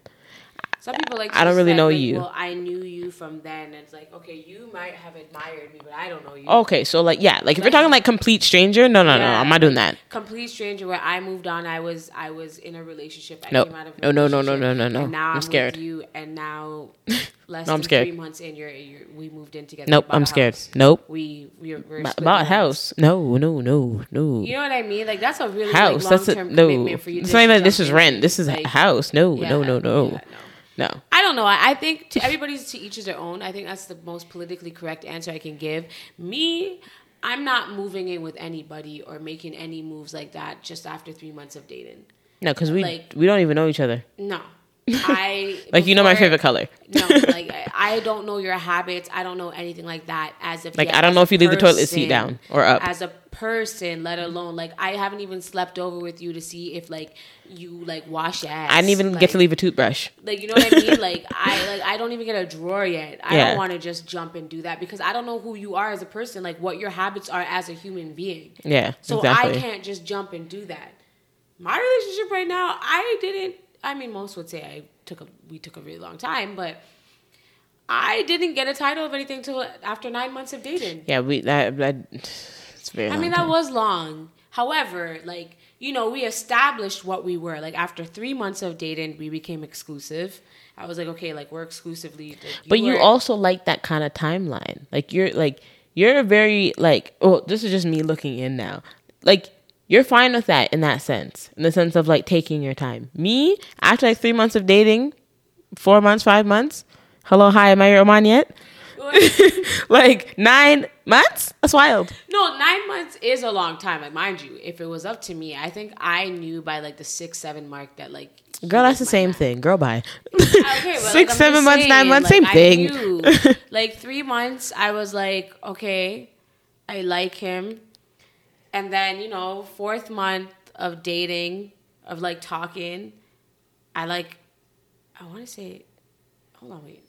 Some people like. I don't really know like, you. Well, I knew you from then. And it's like, okay, you might have admired me, but I don't know you. okay so like yeah like if you're talking like complete stranger no no no i'm not doing that Complete stranger. Where I moved on, I was I was in a relationship. I Nope. came out of No, no, no, no, no, no, no. Now I'm I'm, scared. With you, and now less No, I'm than scared. three months in, you're, you're we moved in together. nope i'm scared house. nope We we're, we're Ba- about house no no no no You know what I mean? Like that's a really house like, that's a no commitment for you. it's not even this is rent this is Like, a house no yeah, no no no yeah, no I don't know. I I think to everybody's to each is their own. I think that's the most politically correct answer I can give. Me, I'm not moving in with anybody or making any moves like that just after three months of dating. no because we Like- we don't even know each other No. I like you know my favorite color No, like I- don't know your habits. I don't know anything like that. As if Like, yet I don't know if you leave the toilet seat down or up. As a person, let alone like I haven't even slept over with you to see if like you like wash your ass. i didn't even like, get to leave a toothbrush Like you know what I mean? Like I like I don't even get a drawer yet. I Yeah. don't want to just jump and do that because I don't know who you are as a person. Like what your habits are as a human being. yeah So exactly I can't just jump and do that. My relationship right now, I didn't. I mean, most would say I took a we took a really long time, but I didn't get a title of anything till after nine months of dating. yeah we that, that it's very I mean, that was long. However, like you know, we established what we were. Like after three months of dating, we became exclusive. I was like, okay, like we're exclusively. Like, but you were- also like that kind of timeline like you're like you're very like oh this is just me looking in now like you're fine with that in that sense in the sense of like taking your time me after like three months of dating four months five months hello hi am i your oman yet like nine months that's wild No, nine months is a long time. Like, mind you, if it was up to me, I think I knew by like the six, seven mark that like. girl that's the same man. thing girl bye Okay, six I'm seven months nine months like, same I thing knew. like three months, I was like, okay, I like him, and then you know, fourth month of dating, of like talking, I like, I want to say, hold on, wait.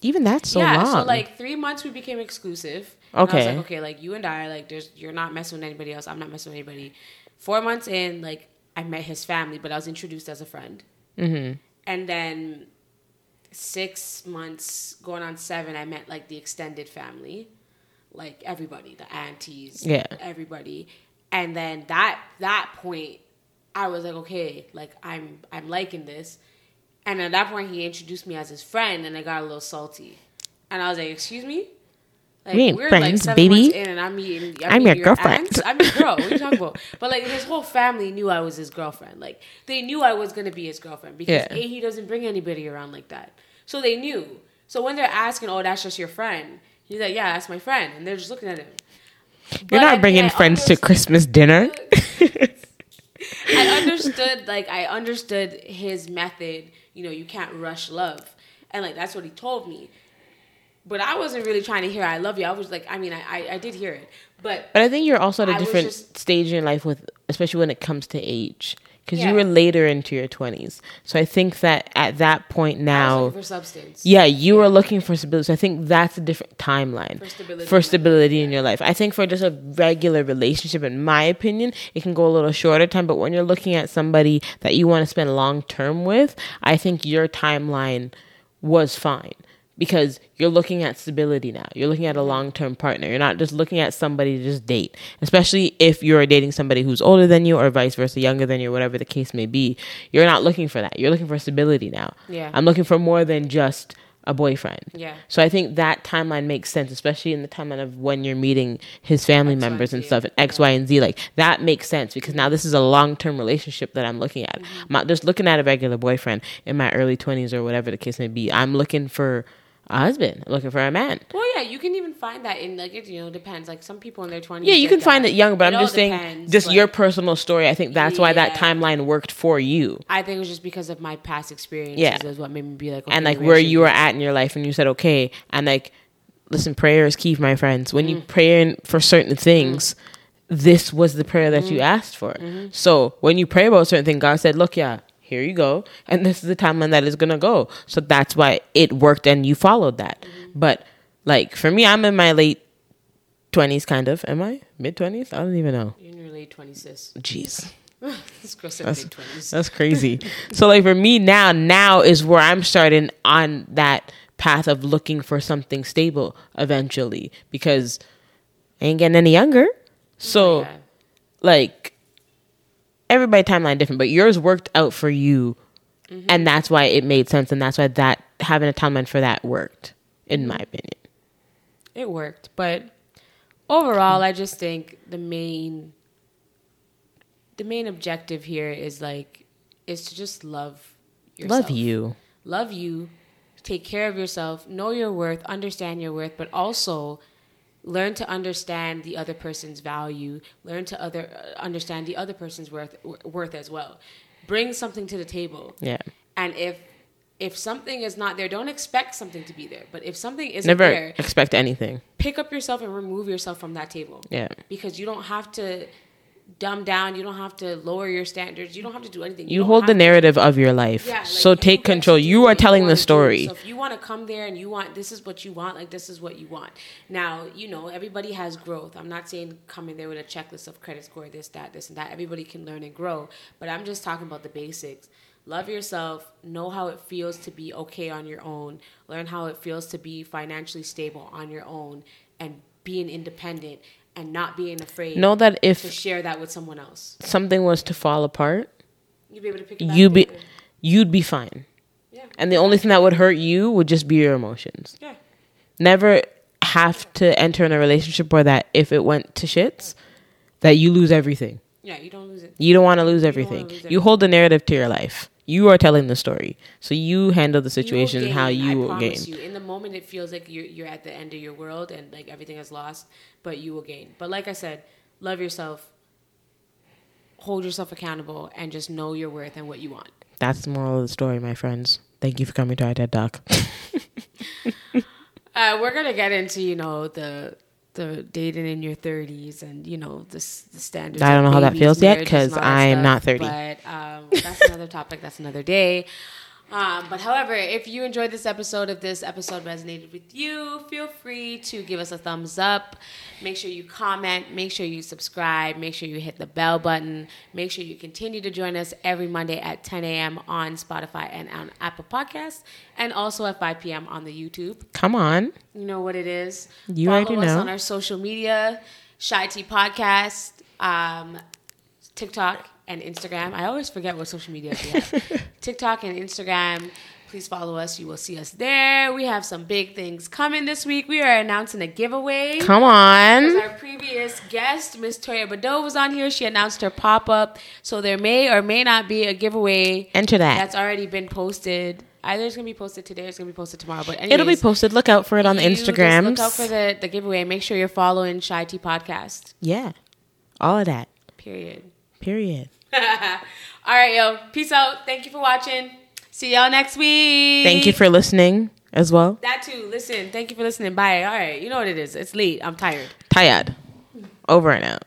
Even that's so yeah, long. so like three months we became exclusive. And I was Okay. like, okay, like you and I, like there's you're not messing with anybody else. I'm not messing with anybody. Four months in, like I met his family, but I was introduced as a friend. hmm And then six months going on seven, I met like the extended family, like everybody, the aunties, Yeah. everybody. And then that that point, I was like, okay, like I'm I'm liking this. And at that point, he introduced me as his friend, and I got a little salty. And I was like, excuse me. Like, We ain't friends, baby. in, and I'm meeting. I'm, I'm meeting your girlfriend. aunt. I'm your girl. What are you talking about? But like, his whole family knew I was his girlfriend. Like, they knew I was gonna be his girlfriend because Yeah. a he doesn't bring anybody around like that. So they knew. So when they're asking, "Oh, that's just your friend," he's like, "Yeah, that's my friend," and they're just looking at him. You're not I- bringing I friends to Christmas dinner. I understood, like, I understood his method. You know, you can't rush love, and like that's what he told me. But I wasn't really trying to hear "I love you." I was like, I mean, I I, I did hear it, but But I think you're also at a I different just- stage in life with, especially when it comes to age, because Yeah. you were later into your twenties. So I think that at that point now, looking for substance. yeah, you were looking for stability. So I think that's a different timeline For stability for in stability in your life. I think for just a regular relationship, in my opinion, it can go a little shorter time. But when you're looking at somebody that you want to spend long term with, I think your timeline was fine because you're looking at stability now. You're looking at a long term partner. You're not just looking at somebody to just date, especially if you're dating somebody who's older than you or vice versa, younger than you, whatever the case may be. You're not looking for that. You're looking for stability now. Yeah. I'm looking for more than just a boyfriend. Yeah. So I think that timeline makes sense, especially in the timeline of when you're meeting his family X, Y, members and Z. stuff, and X, Y, and Z. Like that makes sense because now this is a long term relationship that I'm looking at. Mm-hmm. I'm not just looking at a regular boyfriend in my early 20s or whatever the case may be. I'm looking for a husband. Looking for a man. Well, yeah, you can even find that in like it you know depends. Like some people in their twenties. Yeah, you can find it young, but I'm all just saying, depends, just your personal story. I think that's why that timeline worked for you. I think it was just because of my past experiences. Yeah. is what made me be like, and like where you were at in your life and you said okay and like listen prayer is key my friends when Mm. you pray for certain things this was the prayer that Mm. you asked for Mm-hmm. so when you pray about a certain thing god said look yeah here you go and this is the timeline that is gonna go so that's why it worked and you followed that Mm-hmm. but like for me i'm in my late 20s kind of am i mid 20s i don't even know You're in your late twenties, sis. jeez That's- twenties. that's crazy. so like for me now, now is where I'm starting on that path of looking for something stable eventually because I ain't getting any younger. So Yeah. like everybody timeline different, but yours worked out for you mm-hmm. and that's why it made sense and that's why that having a timeline for that worked, in my mm-hmm. opinion. It worked, but overall, I just think the main the main objective here is like is to just love yourself. Love you. love you, take care of yourself, know your worth, understand your worth, but also learn to understand the other person's value, learn to other uh, understand the other person's worth worth as well. Bring something to the table. Yeah. And if if something is not there, don't expect something to be there. But if something isn't Never there, expect anything. pick up yourself and remove yourself from that table. Yeah. Because you don't have to dumb down, you don't have to lower your standards, you don't have to do anything. You don't hold the have to- narrative of your life. yeah, like, so take control. You are telling wanna the story. So if you want to come there and you want this is what you want, like this is what you want. Now, you know, everybody has growth. I'm not saying come in there with a checklist of credit score, this, that, this, and that. Everybody can learn and grow. But I'm just talking about the basics. Love yourself, know how it feels to be okay on your own, learn how it feels to be financially stable on your own, and being independent and not being afraid Know that if to share that with someone else. something was to fall apart, You'd be able to pick it back you be you'd be fine. Yeah. And the only thing that would hurt you would just be your emotions. Yeah. Never have to enter in a relationship where that if it went to shits, that you lose everything. Yeah, you don't lose it. You don't want to lose wanna everything. You hold the narrative to your life. You are telling the story. So you handle the situation will how you I will gain. You. In the moment, it feels like you're you're at the end of your world and like everything is lost, but you will gain. But like I said, love yourself, hold yourself accountable, and just know your worth and what you want. That's the moral of the story, my friends. Thank you for coming to our TED Talk. Uh, we're gonna get into you know the the dating in your 30s and you know the, the standards. I don't know how that feels yet, marriages, 'cause and all that I am not 30. But um, that's another topic. That's another day. Um, but however, if you enjoyed this episode, if this episode resonated with you, feel free to give us a thumbs up. Make sure you comment. Make sure you subscribe. Make sure you hit the bell button. Make sure you continue to join us every Monday at 10 a.m. on Spotify and on Apple Podcasts, and also at 5 p.m. on the YouTube. Come on. You know what it is. You Follow already us know. on our social media, Shy Tea Podcast, um, TikTok, and Instagram. I always forget what social media we have. TikTok and Instagram. Please follow us. You will see us there. We have some big things coming this week. We are announcing a giveaway. Come on. Our previous guest, Miss Toya Bado, was on here. She announced her pop up. So there may or may not be a giveaway Enter that. that's already been posted. Either it's gonna be posted today or it's gonna be posted tomorrow. But anyways, It'll be posted. Look out for it on the Instagrams. Look out for the, the giveaway. Make sure you're following Shy Tea Podcast. yeah. All of that. Period. Period. All right, yo. Peace out. Thank you for watching. See y'all next week. Thank you for listening as well. that too. Listen. Thank you for listening. Bye. All right. You know what it is. It's late. I'm tired. Tired. Over and out.